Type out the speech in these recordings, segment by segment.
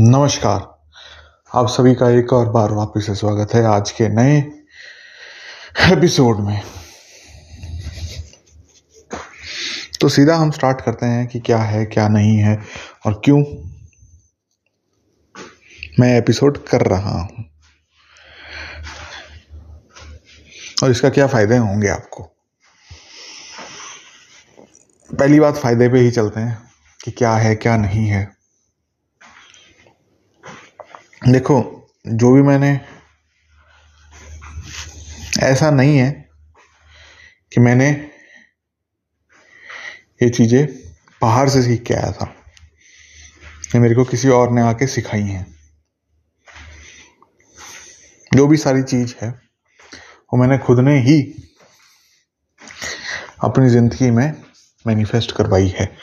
नमस्कार। आप सभी का एक और बार वापस से स्वागत है आज के नए एपिसोड में। तो सीधा हम स्टार्ट करते हैं कि क्या है, क्या नहीं है और क्यों मैं एपिसोड कर रहा हूँ। और इसका क्या फ़ायदे होंगे आपको? पहली बात फ़ायदे पे ही चलते हैं कि क्या है, क्या नहीं है। देखो, जो भी मैंने, ऐसा नहीं है कि मैंने ये चीज़ें बाहर से सीख के आया था। ये मेरे को किसी और ने आके सिखाई हैं। जो भी सारी चीज़ है, वो मैंने खुद ने ही अपनी ज़िंदगी में मैनिफेस्ट करवाई है।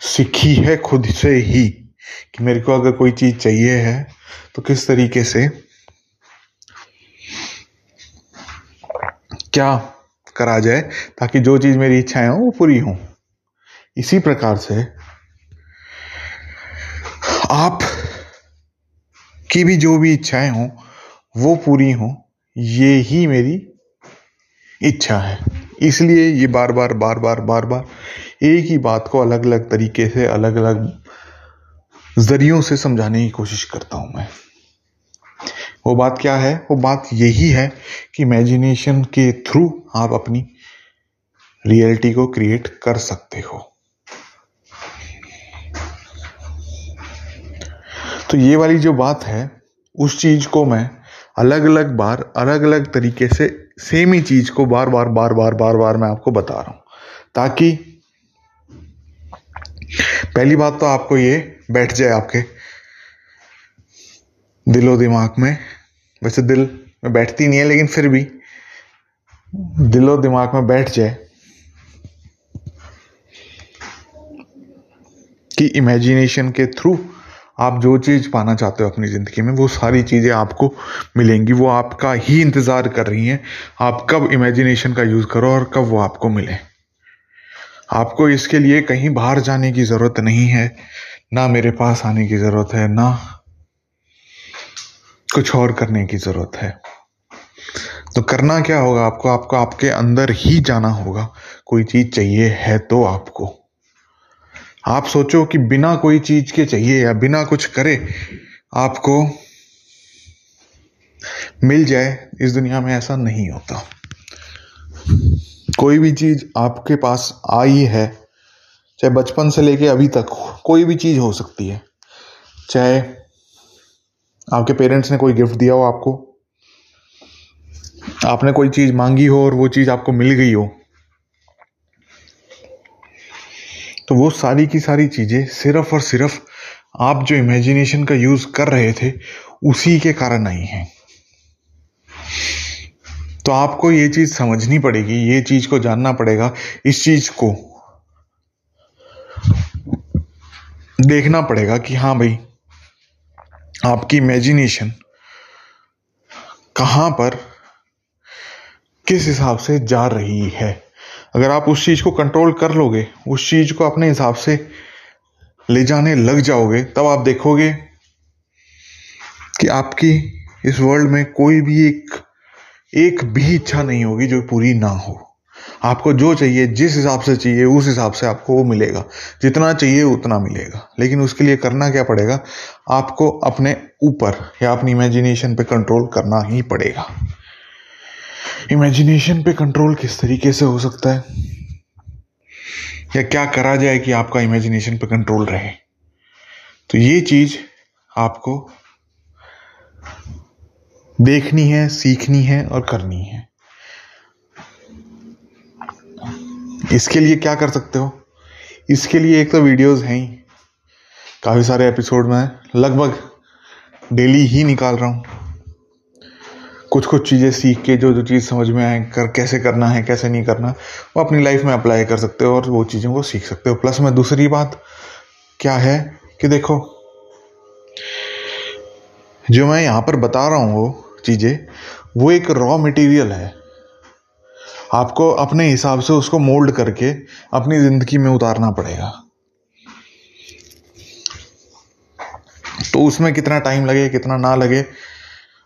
सीखी है खुद से ही। कि मेरे को अगर कोई चीज़ चाहिए है तो किस तरीके से? क्या करा जाए ताकि जो चीज़ मेरी इच्छाएँ हो, वो पूरी हो? इसी प्रकार से आप की भी जो भी इच्छाएँ हो, वो पूरी हो, ये ही मेरी इच्छा है। इसलिए ये बार बार बार बार बार बार एक ही बात को अलग अलग तरीके से अलग अलग जरियों से समझाने की कोशिश करता हूँ मैं। वो बात क्या है? वो बात यही है कि इमेजिनेशन के थ्रू आप अपनी रियलिटी को क्रिएट कर सकते हो। तो ये वाली जो बात है, उस चीज़ को मैं अलग अलग बार अलग अलग तरीके से सेम ही चीज़ को बार बार बार बार बार बार मैं आपको बता रहा हूँ। ताकि, पहली बात तो आपको ये बैठ जाए आपके। दिलो दिमाग में। वैसे दिल में बैठती नहीं है, लेकिन फिर भी दिलो दिमाग में बैठ जाए कि इमेजिनेशन के थ्रू आप जो चीज़ पाना चाहते हो अपनी ज़िंदगी में, वो सारी चीज़ें आपको मिलेंगी। वो आपका ही इंतज़ार कर रही हैं। आप कब इमेजिनेशन का यूज़ करो और कब वो आपको मिले। आपको इसके लिए कहीं बाहर जाने की ज़रूरत नहीं है। ना मेरे पास आने की ज़रूरत है, ना कुछ और करने की ज़रूरत है। तो करना क्या होगा आपको? आपको आपके अंदर ही जाना होगा, कोई चीज़ चाहिए है तो आपको। आप सोचो कि बिना कोई चीज़ के चाहिए या बिना कुछ करे, आपको मिल जाए, इस दुनिया में ऐसा नहीं होता। कोई भी चीज़ आपके पास आई है चाहे बचपन से लेके अभी तक कोई भी चीज़ हो सकती है। चाहे आपके पेरेंट्स ने कोई गिफ्ट दिया हो आपको, आपने कोई चीज़ मांगी हो और वो चीज़ आपको मिल गई हो तो वो सारी की सारी चीज़ें सिर्फ़ और सिर्फ़ आप जो इमेजिनेशन का यूज़ कर रहे थे, उसी के कारण आई हैं। तो आपको ये चीज़ समझनी पड़ेगी, ये चीज़ को जानना पड़ेगा, इस चीज़ को देखना पड़ेगा कि हाँ भाई, आपकी इमेजिनेशन कहाँ पर किस हिसाब से जा रही है। अगर आप उस चीज़ को कंट्रोल कर लोगे, उस चीज़ को अपने हिसाब से ले जाने लग जाओगे, तब आप देखोगे कि आपकी इस वर्ल्ड में कोई भी एक एक भी इच्छा नहीं होगी जो पूरी ना हो। आपको जो चाहिए, जिस हिसाब से चाहिए, उस हिसाब से आपको वो मिलेगा। जितना चाहिए, उतना मिलेगा। लेकिन उसके लिए करना क्या पड़ेगा? आपको अपने ऊपर या अपनी इमेजिनेशन पे कंट्रोल करना ही पड़ेगा। इमेजिनेशन पे कंट्रोल किस तरीके से हो सकता है? या क्या करा जाए कि आपका इमेजिनेशन पे कंट्रोल रहे? तो ये चीज़ आपको देखनी है, सीखनी है और करनी है। इसके लिए क्या कर सकते हो? इसके लिए एक तो वीडियोस हैं ही। काफ़ी सारे एपिसोड में लगभग डेली ही निकाल रहा हूँ। कुछ कुछ चीज़ें सीख के जो जो चीज़ समझ में आए, कर कैसे करना है, कैसे नहीं करना, वो अपनी लाइफ में अप्लाई कर सकते हो और वो चीज़ों को सीख सकते हो। प्लस में दूसरी बात, क्या है कि देखो, जो मैं यहाँ पर बता रहा हूँ वो चीज़ें, वो एक रॉ मटेरियल है। आपको अपने हिसाब से उसको मोल्ड करके अपनी ज़िंदगी में उतारना पड़ेगा। तो उसमें कितना टाइम लगे, कितना ना लगे,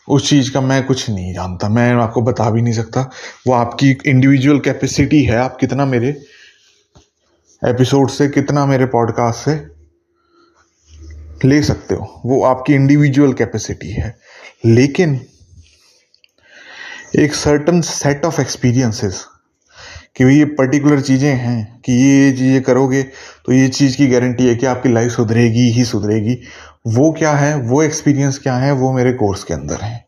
उस चीज़ का मैं कुछ नहीं जानता। मैं आपको बता भी नहीं सकता। वो आपकी इंडिविजुअल कैपेसिटी है। आप कितना मेरे एपिसोड से, कितना मेरे पॉडकास्ट से ले सकते हो। वो आपकी इंडिविजुअल कैपेसिटी है। लेकिन एक सर्टन सेट ऑफ़ एक्सपीरियंसेस कि ये पर्टिकुलर चीज़ें हैं, कि ये चीज़ें करोगे तो ये चीज़ की गारंटी है कि आपकी लाइफ सुधरेगी ही सुधरेगी। वो क्या है? वो एक्सपीरियंस क्या है? वो मेरे कोर्स के अंदर है।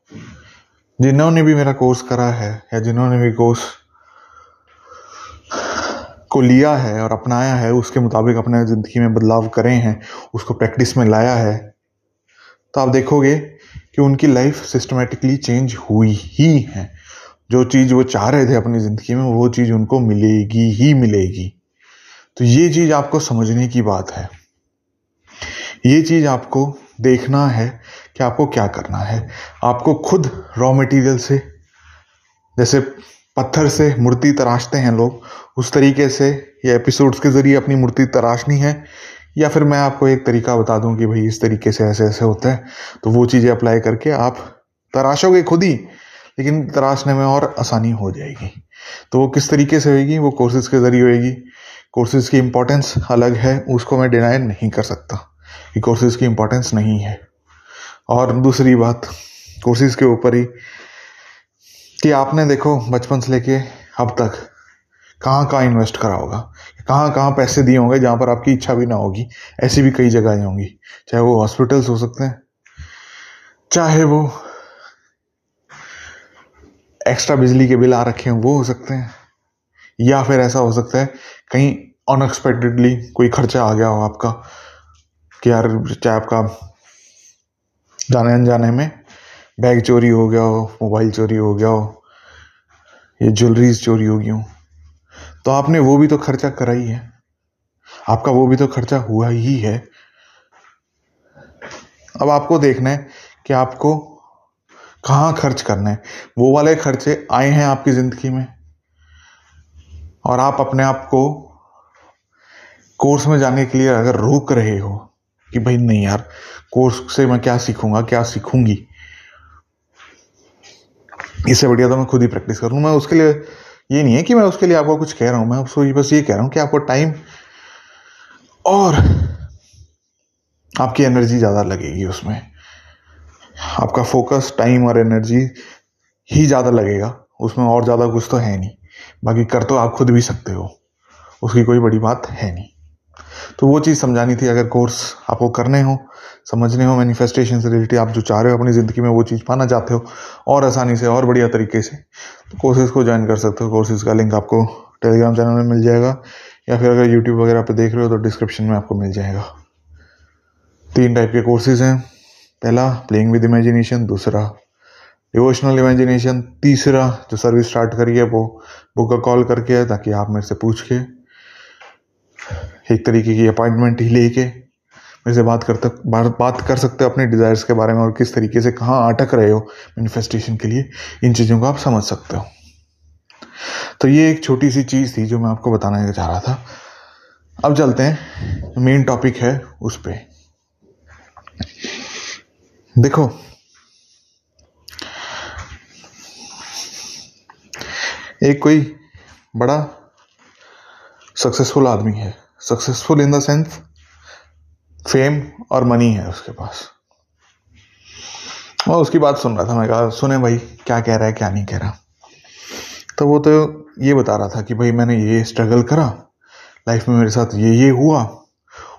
जिन्होंने भी मेरा कोर्स करा है, या जिन्होंने भी कोर्स को लिया है और अपनाया है, उसके मुताबिक अपने ज़िंदगी में बदलाव करे हैं, उसको प्रैक्टिस में लाया है तो आप देखोगे कि उनकी लाइफ सिस्टमेटिकली चेंज हुई ही है। जो चीज़ वो चाह रहे थे अपनी ज़िंदगी में, वो चीज़ उनको मिलेगी ही मिलेगी। तो ये चीज़ आपको समझने की बात है। ये चीज़ आपको देखना है कि आपको क्या करना है। आपको खुद रॉ मटेरियल से, जैसे पत्थर से मूर्ति तराशते हैं लोग, उस तरीके से या एपिसोड्स के ज़रिए अपनी मूर्ति तराशनी है। या फिर मैं आपको एक तरीका बता दूँ कि भाई इस तरीके से ऐसे ऐसे होता है तो वो चीज़ें अप्लाई करके आप तराशोगे खुद ही, लेकिन तराशने में और आसानी हो जाएगी। तो वो किस तरीके से होगी वो कोर्सेज के ज़रिए होएगी। कोर्सेज की इम्पोर्टेंस अलग है, उसको मैं डिनाई नहीं कर सकता कि कोर्सेज की इम्पोर्टेंस नहीं है। और दूसरी बात कोर्सेज के ऊपर ही कि आपने देखो बचपन से लेके अब तक कहाँ कहाँ इन्वेस्ट करा होगा? कहाँ कहाँ पैसे दिए होंगे जहाँ पर आपकी इच्छा भी ना होगी। ऐसी भी कई जगह होंगी, चाहे वो हॉस्पिटल्स हो सकते हैं, चाहे वो एक्स्ट्रा बिजली के बिल आ रखे हैं, वो हो सकते हैं। या फिर ऐसा हो सकता है, कहीं अनएक्सपेक्टेडली कोई खर्चा आ गया हो आपका, कि यार चाहे आपका जाने अनजाने में बैग चोरी हो गया हो, मोबाइल चोरी हो गया हो, या ज्वेलरीज चोरी हो गई हो। तो आपने वो भी तो खर्चा करा ही है। आपका वो भी तो खर्चा हुआ ही है। अब आपको देखना है कि आपको कहाँ खर्च करना है। वो वाले खर्चे आए हैं आपकी ज़िंदगी में। और आप अपने आप को कोर्स में जाने के लिए अगर रोक रहे हो कि भाई नहीं यार, कोर्स से मैं क्या सीखूँगा, क्या सीखूँगी? इससे बढ़िया तो मैं खुद ही प्रैक्टिस करूँ मैं उसके लिए ये नहीं है कि मैं उसके लिए आपको कुछ कह रहा हूँ, मैं आपको बस ये कह रहा हूँ कि आपको टाइम और आपकी एनर्जी ज़्यादा लगेगी उसमें। आपका फोकस टाइम और एनर्जी ही ज़्यादा लगेगा, उसमें और ज़्यादा कुछ तो है नहीं। बाकी कर तो आप खुद भी सकते हो, उसकी कोई बड़ी बात है नहीं। तो वो चीज़ समझानी थी, अगर कोर्स आपको करने हो, समझने हो मैनिफेस्टेशन से रिलेटेड आप जो चाह रहे हो अपनी ज़िंदगी में वो चीज़ पाना चाहते हो, और आसानी से, और बढ़िया तरीके से तो कोर्सेज़ को ज्वाइन कर सकते हो। कोर्सेज़ का लिंक आपको टेलीग्राम चैनल में मिल जाएगा, या फिर अगर यूट्यूब वगैरह पर देख रहे हो तो डिस्क्रिप्शन में आपको मिल जाएगा। तीन टाइप के कोर्सेज हैं। पहला प्लेइंग विद इमेजिनेशन दूसरा डिवोशनल इमेजिनेशन तीसरा, जो सर्विस स्टार्ट करी है वो बुक का कॉल करके, ताकि आप मेरे से पूछ के। एक तरीके की अपॉइंटमेंट ही लेके मेरे से बात करते बात कर सकते हो अपने डिज़ायर्स के बारे में और किस तरीके से कहाँ अटक रहे हो मैनिफेस्टेशन के लिए, इन चीज़ों को आप समझ सकते हो। तो ये एक छोटी सी चीज़ थी जो मैं आपको बताना चाह रहा था। अब चलते हैं मेन टॉपिक है उस पर देखो, एक कोई बड़ा सक्सेसफुल आदमी है। Successful in the sense fame और मनी है उसके पास। मैं उसकी बात सुन रहा था मैं कहा, सुने भाई, क्या कह रहा है, क्या नहीं कह रहा? तो वो तो ये बता रहा था कि भाई, मैंने ये स्ट्रगल करा लाइफ में मेरे साथ ये ये हुआ,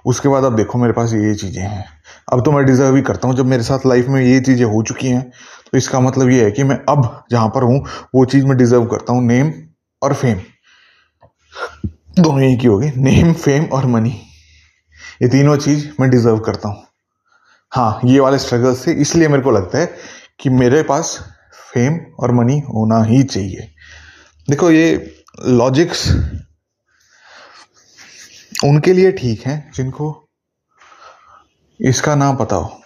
उसके बाद अब देखो मेरे पास ये ये चीज़ें हैं। अब तो मैं डिज़र्व ही करता हूँ, जब मेरे साथ लाइफ में ये चीज़ें हो चुकी हैं तो इसका मतलब ये है कि मैं अब जहाँ पर हूँ, वो चीज़ मैं डिज़र्व करता हूँ नेम और फेम दोनों एक ही हो गए। नेम फेम और मनी ये तीनों चीज़ मैं डिजर्व करता हूँ। हाँ ये वाले स्ट्रगल से इसलिए मेरे को लगता है कि मेरे पास फेम और मनी होना ही चाहिए। देखो, ये लॉजिक्स उनके लिए ठीक है, जिनको इसका नाम पता हो।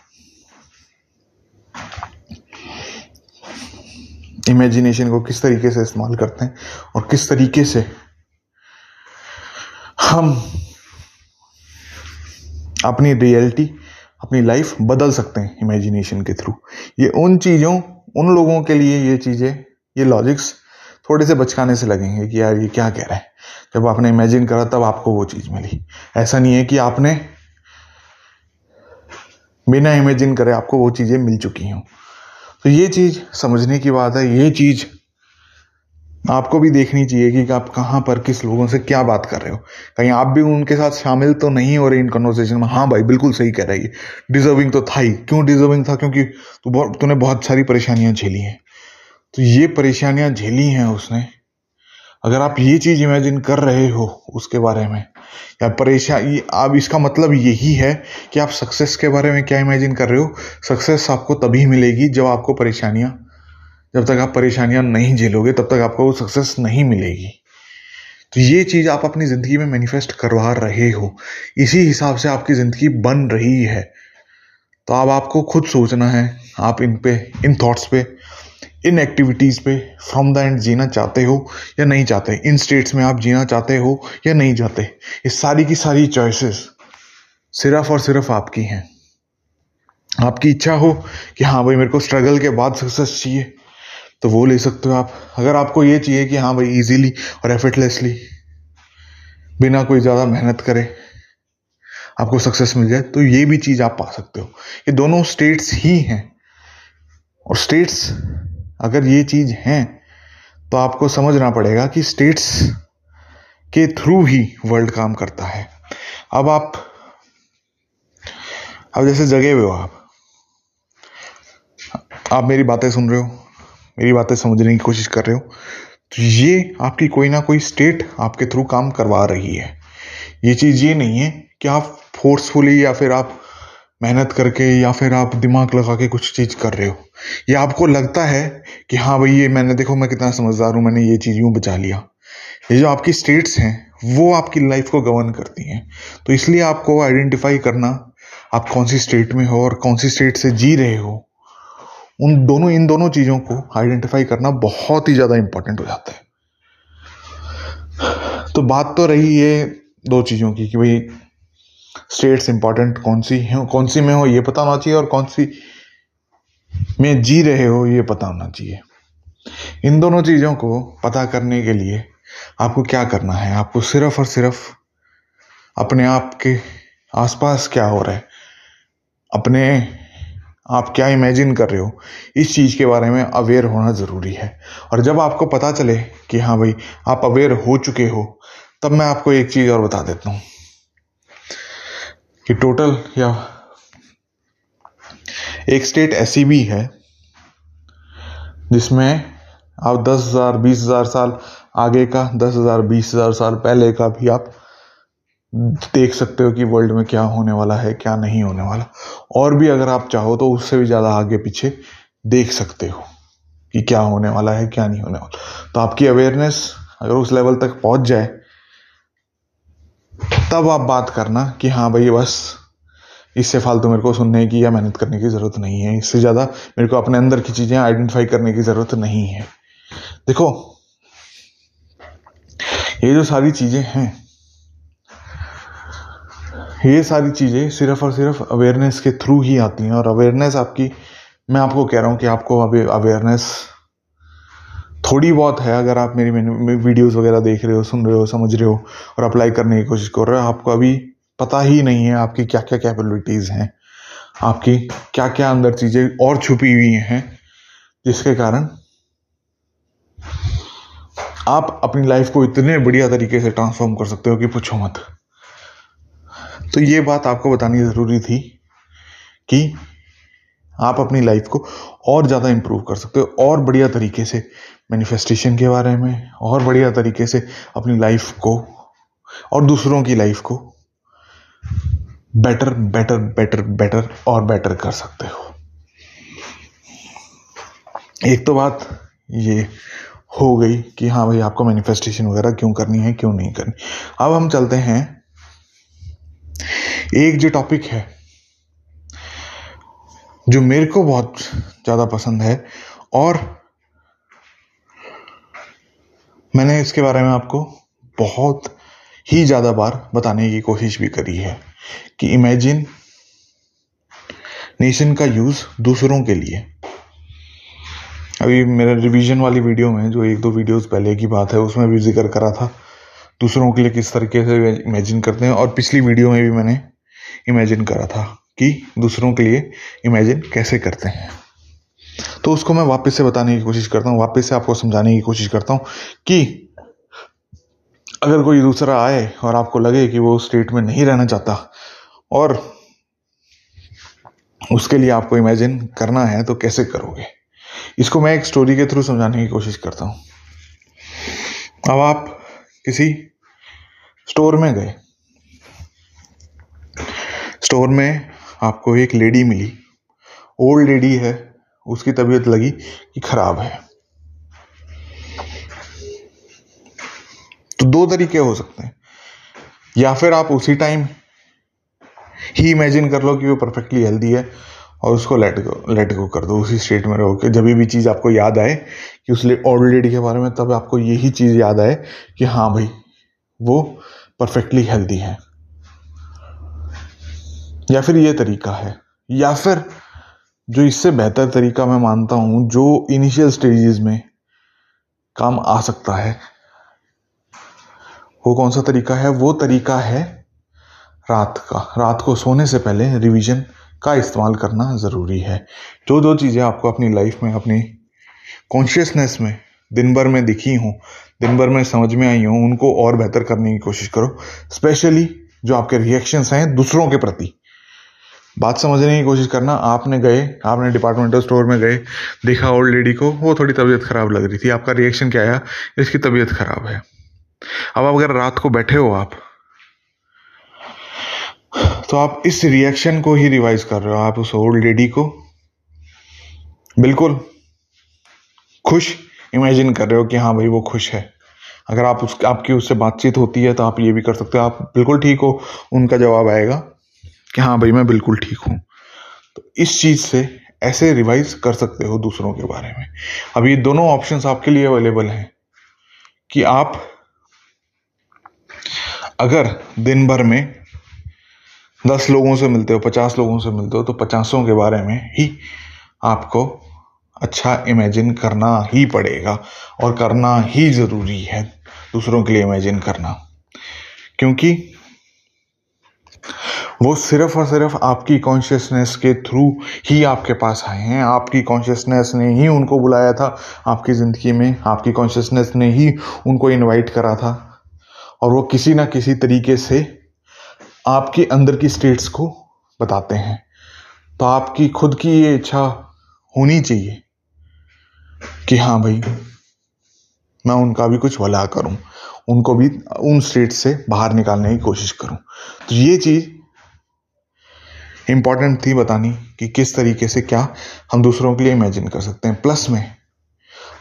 इमेजिनेशन को किस तरीके से इस्तेमाल करते हैं और किस तरीके से हम अपनी रियलिटी, अपनी लाइफ बदल सकते हैं इमेजिनेशन के थ्रू। ये उन चीज़ों, उन लोगों के लिए ये चीज़ें, ये लॉजिक्स थोड़े से बचकाने से लगेंगे कि यार ये क्या कह रहे हैं। जब आपने इमेजिन करा, तब आपको वो चीज़ मिली। ऐसा नहीं है कि आपने बिना इमेजिन करे आपको वो चीज़ें मिल चुकी हों। तो ये चीज़ समझने की बात है, ये चीज़ आपको भी देखनी चाहिए कि आप कहाँ पर किस लोगों से क्या बात कर रहे हो। कहीं आप भी उनके साथ शामिल तो नहीं हो रहे इन कन्वर्सेशन में। हाँ भाई, बिल्कुल सही कह रही है डिजर्विंग तो था ही। क्यों डिजर्विंग था? क्योंकि तू बहुत, तूने बहुत सारी परेशानियाँ झेली हैं। तो ये परेशानियाँ झेली हैं उसने। अगर आप ये चीज़ इमेजिन कर रहे हो उसके बारे में, या परेशान आप, इसका मतलब यही है कि आप सक्सेस के बारे में क्या इमेजिन कर रहे हो। सक्सेस आपको तभी मिलेगी जब आपको परेशानियाँ जब तक आप परेशानियाँ नहीं झेलोगे, तब तक आपको वो सक्सेस नहीं मिलेगी। तो ये चीज़ आप अपनी ज़िंदगी में मैनिफेस्ट करवा रहे हो। इसी हिसाब से आपकी ज़िंदगी बन रही है। तो अब आपको खुद सोचना है, आप इन पे, इन थॉट्स पे, इन एक्टिविटीज़ पे फ्रॉम द एंड जीना चाहते हो या नहीं चाहते? इन स्टेट्स में आप जीना चाहते हो या नहीं चाहते? ये सारी की सारी चॉइसेस सिर्फ़ और सिर्फ़ आपकी हैं। आपकी इच्छा हो कि हाँ भाई मेरे को स्ट्रगल के बाद सक्सेस चाहिए। तो वो ले सकते हो आप। अगर आपको ये चाहिए कि हाँ भाई इजीली और एफर्टलेसली बिना कोई ज़्यादा मेहनत करे आपको सक्सेस मिल जाए तो ये भी चीज़ आप पा सकते हो। ये दोनों स्टेट्स ही हैं। और स्टेट्स अगर ये चीज़ हैं तो आपको समझना पड़ेगा कि स्टेट्स के थ्रू ही वर्ल्ड काम करता है। अब आप, अब जैसे जगे हुए हो आप। आप मेरी बातें सुन रहे हो। मेरी बातें समझने की कोशिश कर रहे हो। तो ये आपकी कोई ना कोई स्टेट आपके थ्रू काम करवा रही है। ये चीज़ ये नहीं है कि आप फोर्सफुली या फिर आप मेहनत करके या फिर आप दिमाग लगा के कुछ चीज़ कर रहे हो। ये आपको लगता है कि हाँ भाई, ये मैंने देखो, मैं कितना समझदार हूँ, मैंने ये चीज़ यूँ बचा लिया। ये जो आपकी स्टेट्स हैं, वो आपकी लाइफ को गवर्न करती हैं। तो इसलिए आपको आइडेंटिफाई करना, आप कौन सी स्टेट में हो और कौन सी स्टेट से जी रहे हो। उन दोनों, इन दोनों चीज़ों को आइडेंटिफाई करना बहुत ही ज़्यादा इंपॉर्टेंट हो जाता है। तो बात तो रही ये दो चीज़ों की कि भाई स्टेट्स इंपॉर्टेंट कौन सी है, कौन सी में हो ये पता होना चाहिए और कौन सी में जी रहे हो ये पता होना चाहिए। इन दोनों चीज़ों को पता करने के लिए आपको क्या करना है? आपको सिर्फ़ और सिर्फ़ अपने आप के आसपास क्या हो रहा है? अपने आप क्या इमेजिन कर रहे हो? इस चीज़ के बारे में अवेयर होना ज़रूरी है। और जब आपको पता चले कि हाँ भाई, आप अवेयर हो चुके हो, तब मैं आपको एक चीज़ और बता देता हूँ। कि टोटल या एक स्टेट ऐसी भी है, जिसमें आप दस हज़ार, बीस हज़ार साल आगे का, दस हज़ार, बीस हज़ार साल पहले का भी आप देख सकते हो कि वर्ल्ड में क्या होने वाला है, क्या नहीं होने वाला। और भी अगर आप चाहो तो उससे भी ज़्यादा आगे पीछे देख सकते हो कि क्या होने वाला है, क्या नहीं होने वाला। तो आपकी अवेयरनेस अगर उस लेवल तक पहुँच जाए, तब आप बात करना कि हाँ भाई, बस इससे फालतू मेरे को सुनने की या मेहनत करने की ज़रूरत नहीं है। इससे ज़्यादा मेरे को अपने अंदर की चीज़ें आइडेंटिफाई करने की ज़रूरत नहीं है। देखो, ये जो सारी चीज़ें हैं ये सारी चीज़ें सिर्फ़ और सिर्फ़ अवेयरनेस के थ्रू ही आती हैं और अवेयरनेस आपकी, मैं आपको कह रहा हूँ कि आपको अभी अवेयरनेस थोड़ी बहुत है। अगर आप मेरी वीडियोस वगैरह देख रहे हो, सुन रहे हो, समझ रहे हो और अप्लाई करने की कोशिश कर रहे हो, आपको अभी पता ही नहीं है आपकी क्या क्या कैपेबिलिटीज़ हैं। आपकी क्या क्या अंदर चीज़ें और छुपी हुई हैं, जिसके कारण आप अपनी लाइफ को इतने बढ़िया तरीके से ट्रांसफॉर्म कर सकते हो कि पूछो मत। तो ये बात आपको बतानी ज़रूरी थी कि आप अपनी लाइफ को और ज़्यादा इंप्रूव कर सकते हो, और बढ़िया तरीके से मैनिफेस्टेशन के बारे में, और बढ़िया तरीके से अपनी लाइफ को, और दूसरों की लाइफ को बेटर बेटर बेटर बेटर और बेटर कर सकते हो। एक तो बात ये हो गई कि हाँ भाई, आपको मैनिफेस्टेशन वगैरह क्यों करनी है, क्यों नहीं करनी? अब हम चलते हैं एक जो टॉपिक है, जो मेरे को बहुत ज़्यादा पसंद है, और मैंने इसके बारे में आपको बहुत ही ज़्यादा बार बताने की कोशिश भी करी है कि इमेजिन नेशन का यूज़ दूसरों के लिए। अभी मेरे रिवीजन वाली वीडियो में, जो एक दो वीडियोस पहले की बात है, उसमें भी ज़िक्र करा था, दूसरों के लिए किस तरीके से इमेजिन करते हैं, और पिछली वीडियो में भी मैंने इमेजिन करा था कि दूसरों के लिए इमेजिन कैसे करते हैं। तो उसको मैं वापस से बताने की कोशिश करता हूँ, वापस से आपको समझाने की कोशिश करता हूँ कि अगर कोई दूसरा आए और आपको लगे कि वो स्टेट में नहीं रहना चाहता और उसके लिए आपको इमेजिन करना है तो कैसे करोगे? इसको मैं एक स्टोरी के थ्रू समझाने की कोशिश करता हूँ। अब आप किसी स्टोर में गए स्टोर में आपको एक लेडी मिली। ओल्ड लेडी है, उसकी तबीयत लगी कि खराब है। तो दो तरीके हो सकते हैं। या फिर आप उसी टाइम ही इमेजिन कर लो कि वो परफेक्टली हेल्दी है और उसको लेट गो लेट गो कर दो, उसी स्टेट में रहो कि जब भी चीज़ आपको याद आए कि उस ओल्ड लेडी के बारे में, तब आपको यही चीज़ याद आए कि हाँ भाई, वो परफेक्टली हेल्दी है। या फिर ये तरीका है, या फिर जो इससे बेहतर तरीका मैं मानता हूँ, जो इनिशियल स्टेजेस में काम आ सकता है, वो कौन सा तरीका है? वो तरीका है रात का। रात को सोने से पहले रिवीजन का इस्तेमाल करना ज़रूरी है। जो जो चीज़ें आपको अपनी लाइफ में, अपनी कॉन्शियसनेस में दिन भर में दिखी हों, दिन भर में समझ में आई हों, उनको और बेहतर करने की कोशिश करो। स्पेशली जो आपके रिएक्शंस हैं, दूसरों के प्रति। बात समझने की कोशिश करना। आपने गए, आपने डिपार्टमेंटल स्टोर में गए, देखा ओल्ड लेडी को, वो थोड़ी तबीयत खराब लग रही थी। आपका रिएक्शन क्या आया? इसकी तबीयत खराब है। अब अगर रात को बैठे हो आप तो आप इस रिएक्शन को ही रिवाइज कर रहे हो, आप उस ओल्ड लेडी को। बिल्कुल खुश इमेजिन कर रहे हो कि हाँ भाई, वो खुश है। अगर आप उस, आपकी उससे बातचीत होती है तो आप ये भी कर सकते हो। आप बिल्कुल ठीक हो, उनका जवाब आएगा। कि हाँ भाई मैं बिल्कुल ठीक हूँ। तो इस चीज़ से ऐसे रिवाइज कर सकते हो दूसरों के बारे में। अब ये दोनों ऑप्शंस आपके लिए अवेलेबल हैं कि आप अगर दिन भर में दस लोगों से मिलते हो, पचास लोगों से मिलते हो तो पचासों के बारे में ही आपको अच्छा इमेजिन करना ही पड़ेगा और करना ही ज़रूरी है दूसरों के लिए इमेजिन करना। क्योंकि वो सिर्फ़ और सिर्फ़ आपकी कॉन्शियसनेस के थ्रू ही आपके पास आए हैं। आपकी कॉन्शियसनेस ने ही उनको बुलाया था। आपकी ज़िंदगी में आपकी कॉन्शियसनेस ने ही उनको इनवाइट करा था। और वो किसी ना किसी तरीके से आपके अंदर की स्टेट्स को बताते हैं। तो आपकी खुद की ये इच्छा होनी चाहिए कि हाँ भाई, मैं उनका भी कुछ भला करूँ। उनको भी उन स्टेट से बाहर निकालने की कोशिश करूँ। तो ये चीज़ इंपॉर्टेंट थी बतानी कि किस तरीके से क्या हम दूसरों के लिए इमेजिन कर सकते हैं। प्लस में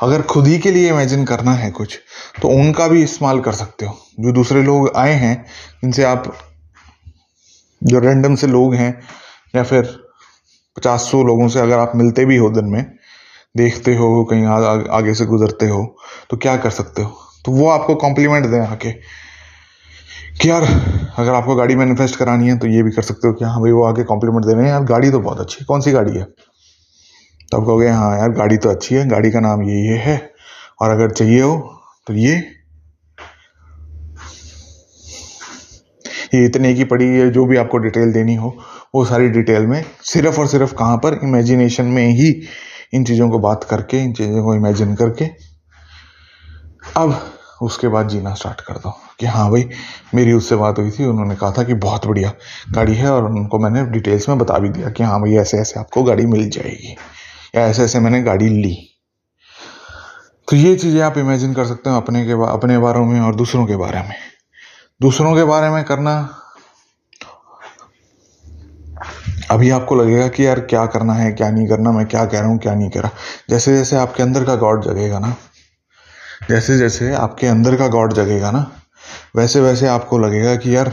अगर खुद ही के लिए इमेजिन करना है कुछ तो उनका भी इस्तेमाल कर सकते हो। जो दूसरे लोग आए हैं जिनसे आप जो रैंडम से लोग हैं या फिर पचास सौ लोगों से अगर आप मिलते भी हो दिन में देखते हो कहीं आ, आगे से गुजरते हो तो क्या कर सकते हो? तो वो आपको कॉम्प्लीमेंट दें आके। कि यार, अगर आपको गाड़ी मैनिफेस्ट करानी है तो ये भी कर सकते हो कि हाँ भाई, वो आगे कॉम्प्लीमेंट दे रहे हैं, यार गाड़ी तो बहुत अच्छी है। कौन सी गाड़ी है? तो आप कहोगे हाँ यार, गाड़ी तो अच्छी है, गाड़ी का नाम ये ये है, और अगर चाहिए हो तो ये। ये इतने की पड़ी है, जो भी आपको डिटेल देनी हो, वो सारी डिटेल में, सिर्फ़ और सिर्फ़ कहाँ पर? इमेजिनेशन में ही इन चीज़ों को बात करके, इन चीज़ों को इमेजिन करके। अब उसके बाद जीना स्टार्ट कर दो। कि हाँ भाई, मेरी उससे बात हुई थी, उन्होंने कहा था कि बहुत बढ़िया गाड़ी है और उनको मैंने डिटेल्स में बता भी दिया कि हाँ भाई ऐसे ऐसे आपको गाड़ी मिल जाएगी। या ऐसे ऐसे मैंने गाड़ी ली। तो ये चीज़ें आप इमेजिन कर सकते हो अपने के अपने बारे में और दूसरों के बारे में। दूसरों के बारे में करना, अभी आपको लगेगा कि यार क्या करना है, क्या नहीं करना, मैं क्या कह रहा हूँ, क्या नहीं कह रहा। जैसे जैसे आपके अंदर का गॉड जगेगा ना जैसे जैसे आपके अंदर का गॉड जगेगा ना, वैसे वैसे आपको लगेगा कि यार,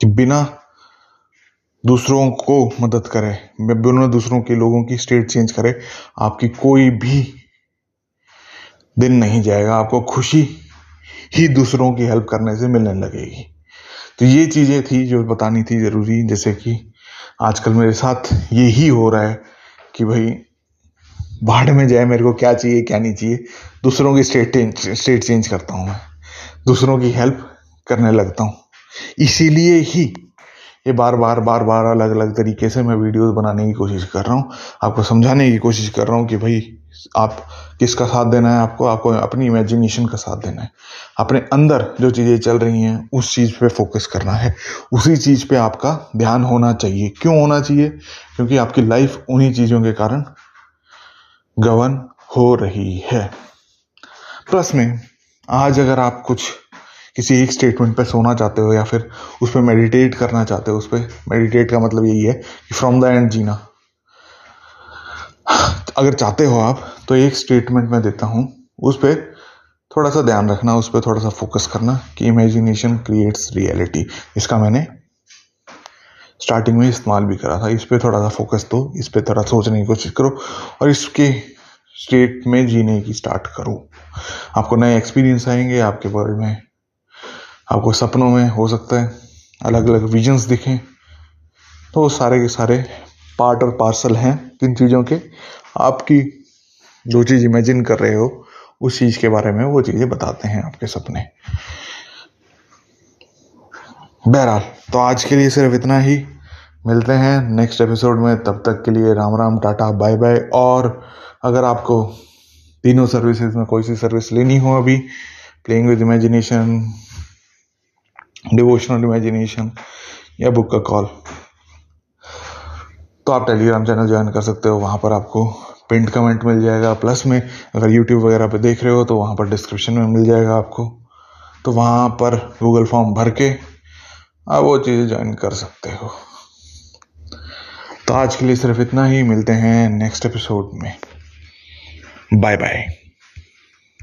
कि बिना दूसरों को मदद करे, बिना दूसरों के लोगों की स्टेट चेंज करे, आपकी कोई भी दिन नहीं जाएगा। आपको खुशी ही दूसरों की हेल्प करने से मिलने लगेगी। तो ये चीज़ें थी जो बतानी थी ज़रूरी, जैसे कि आजकल मेरे साथ यही हो रहा है कि भाई बाढ़ में जाए मेरे को क्या चाहिए, क्या नहीं चाहिए, दूसरों की स्टेट स्टेट चेंज करता हूँ मैं। दूसरों की हेल्प करने लगता हूँ। इसीलिए ही ये बार बार बार बार अलग अलग तरीके से मैं वीडियोस बनाने की कोशिश कर रहा हूँ। आपको समझाने की कोशिश कर रहा हूँ कि भाई, आप किसका साथ देना है आपको? आपको अपनी इमेजिनेशन का साथ देना है। अपने अंदर जो चीज़ें चल रही हैं, उस चीज़ पे फोकस करना है। उसी चीज़ पे आपका ध्यान होना चाहिए। क्यों होना चाहिए? क्योंकि आपकी लाइफ उन्हीं चीज़ों के कारण गवन हो रही है। प्लस में, आज अगर आप कुछ किसी एक स्टेटमेंट पे सोना चाहते हो या फिर उस पर मेडिटेट करना चाहते हो, उस पर मेडिटेट का मतलब यही है कि फ्रॉम द एंड जीना। अगर चाहते हो आप तो एक स्टेटमेंट मैं देता हूँ, उस पर थोड़ा सा ध्यान रखना, उस पर थोड़ा सा फोकस करना कि इमेजिनेशन क्रिएट्स रियलिटी इसका मैंने स्टार्टिंग में इस्तेमाल भी करा था। इस पर थोड़ा सा फोकस दो, इस पर थोड़ा सोचने की कोशिश करो और इसके स्टेट में जीने की स्टार्ट करो। आपको नए एक्सपीरियंस आएँगे, आपके वर्ल्ड में, आपको सपनों में हो सकता है अलग अलग विजन्स दिखें। तो सारे के सारे पार्ट और पार्सल हैं किन चीज़ों के। आपकी जो चीज़ इमेजिन कर रहे हो, उस चीज़ के बारे में वो चीज़ें बताते हैं आपके सपने। बहरहाल तो आज के लिए सिर्फ़ इतना ही। मिलते हैं नेक्स्ट एपिसोड में। तब तक के लिए Ram Ram, tata bye bye और अगर आपको तीनों सर्विसेज़ में कोई सी सर्विस लेनी हो अभी playing with imagination devotional imagination या बुक का कॉल तो आप टेलीग्राम चैनल ज्वाइन कर सकते हो। वहाँ पर आपको पिंट कमेंट मिल जाएगा। प्लस में अगर यूट्यूब वगैरह पे देख रहे हो तो वहाँ पर डिस्क्रिप्शन में मिल जाएगा आपको। तो वहाँ पर गूगल फॉर्म भर के आप वो चीज़ें ज्वाइन कर सकते हो। तो आज के लिए सिर्फ़ इतना ही, मिलते हैं नेक्स्ट एपिसोड में। Bye bye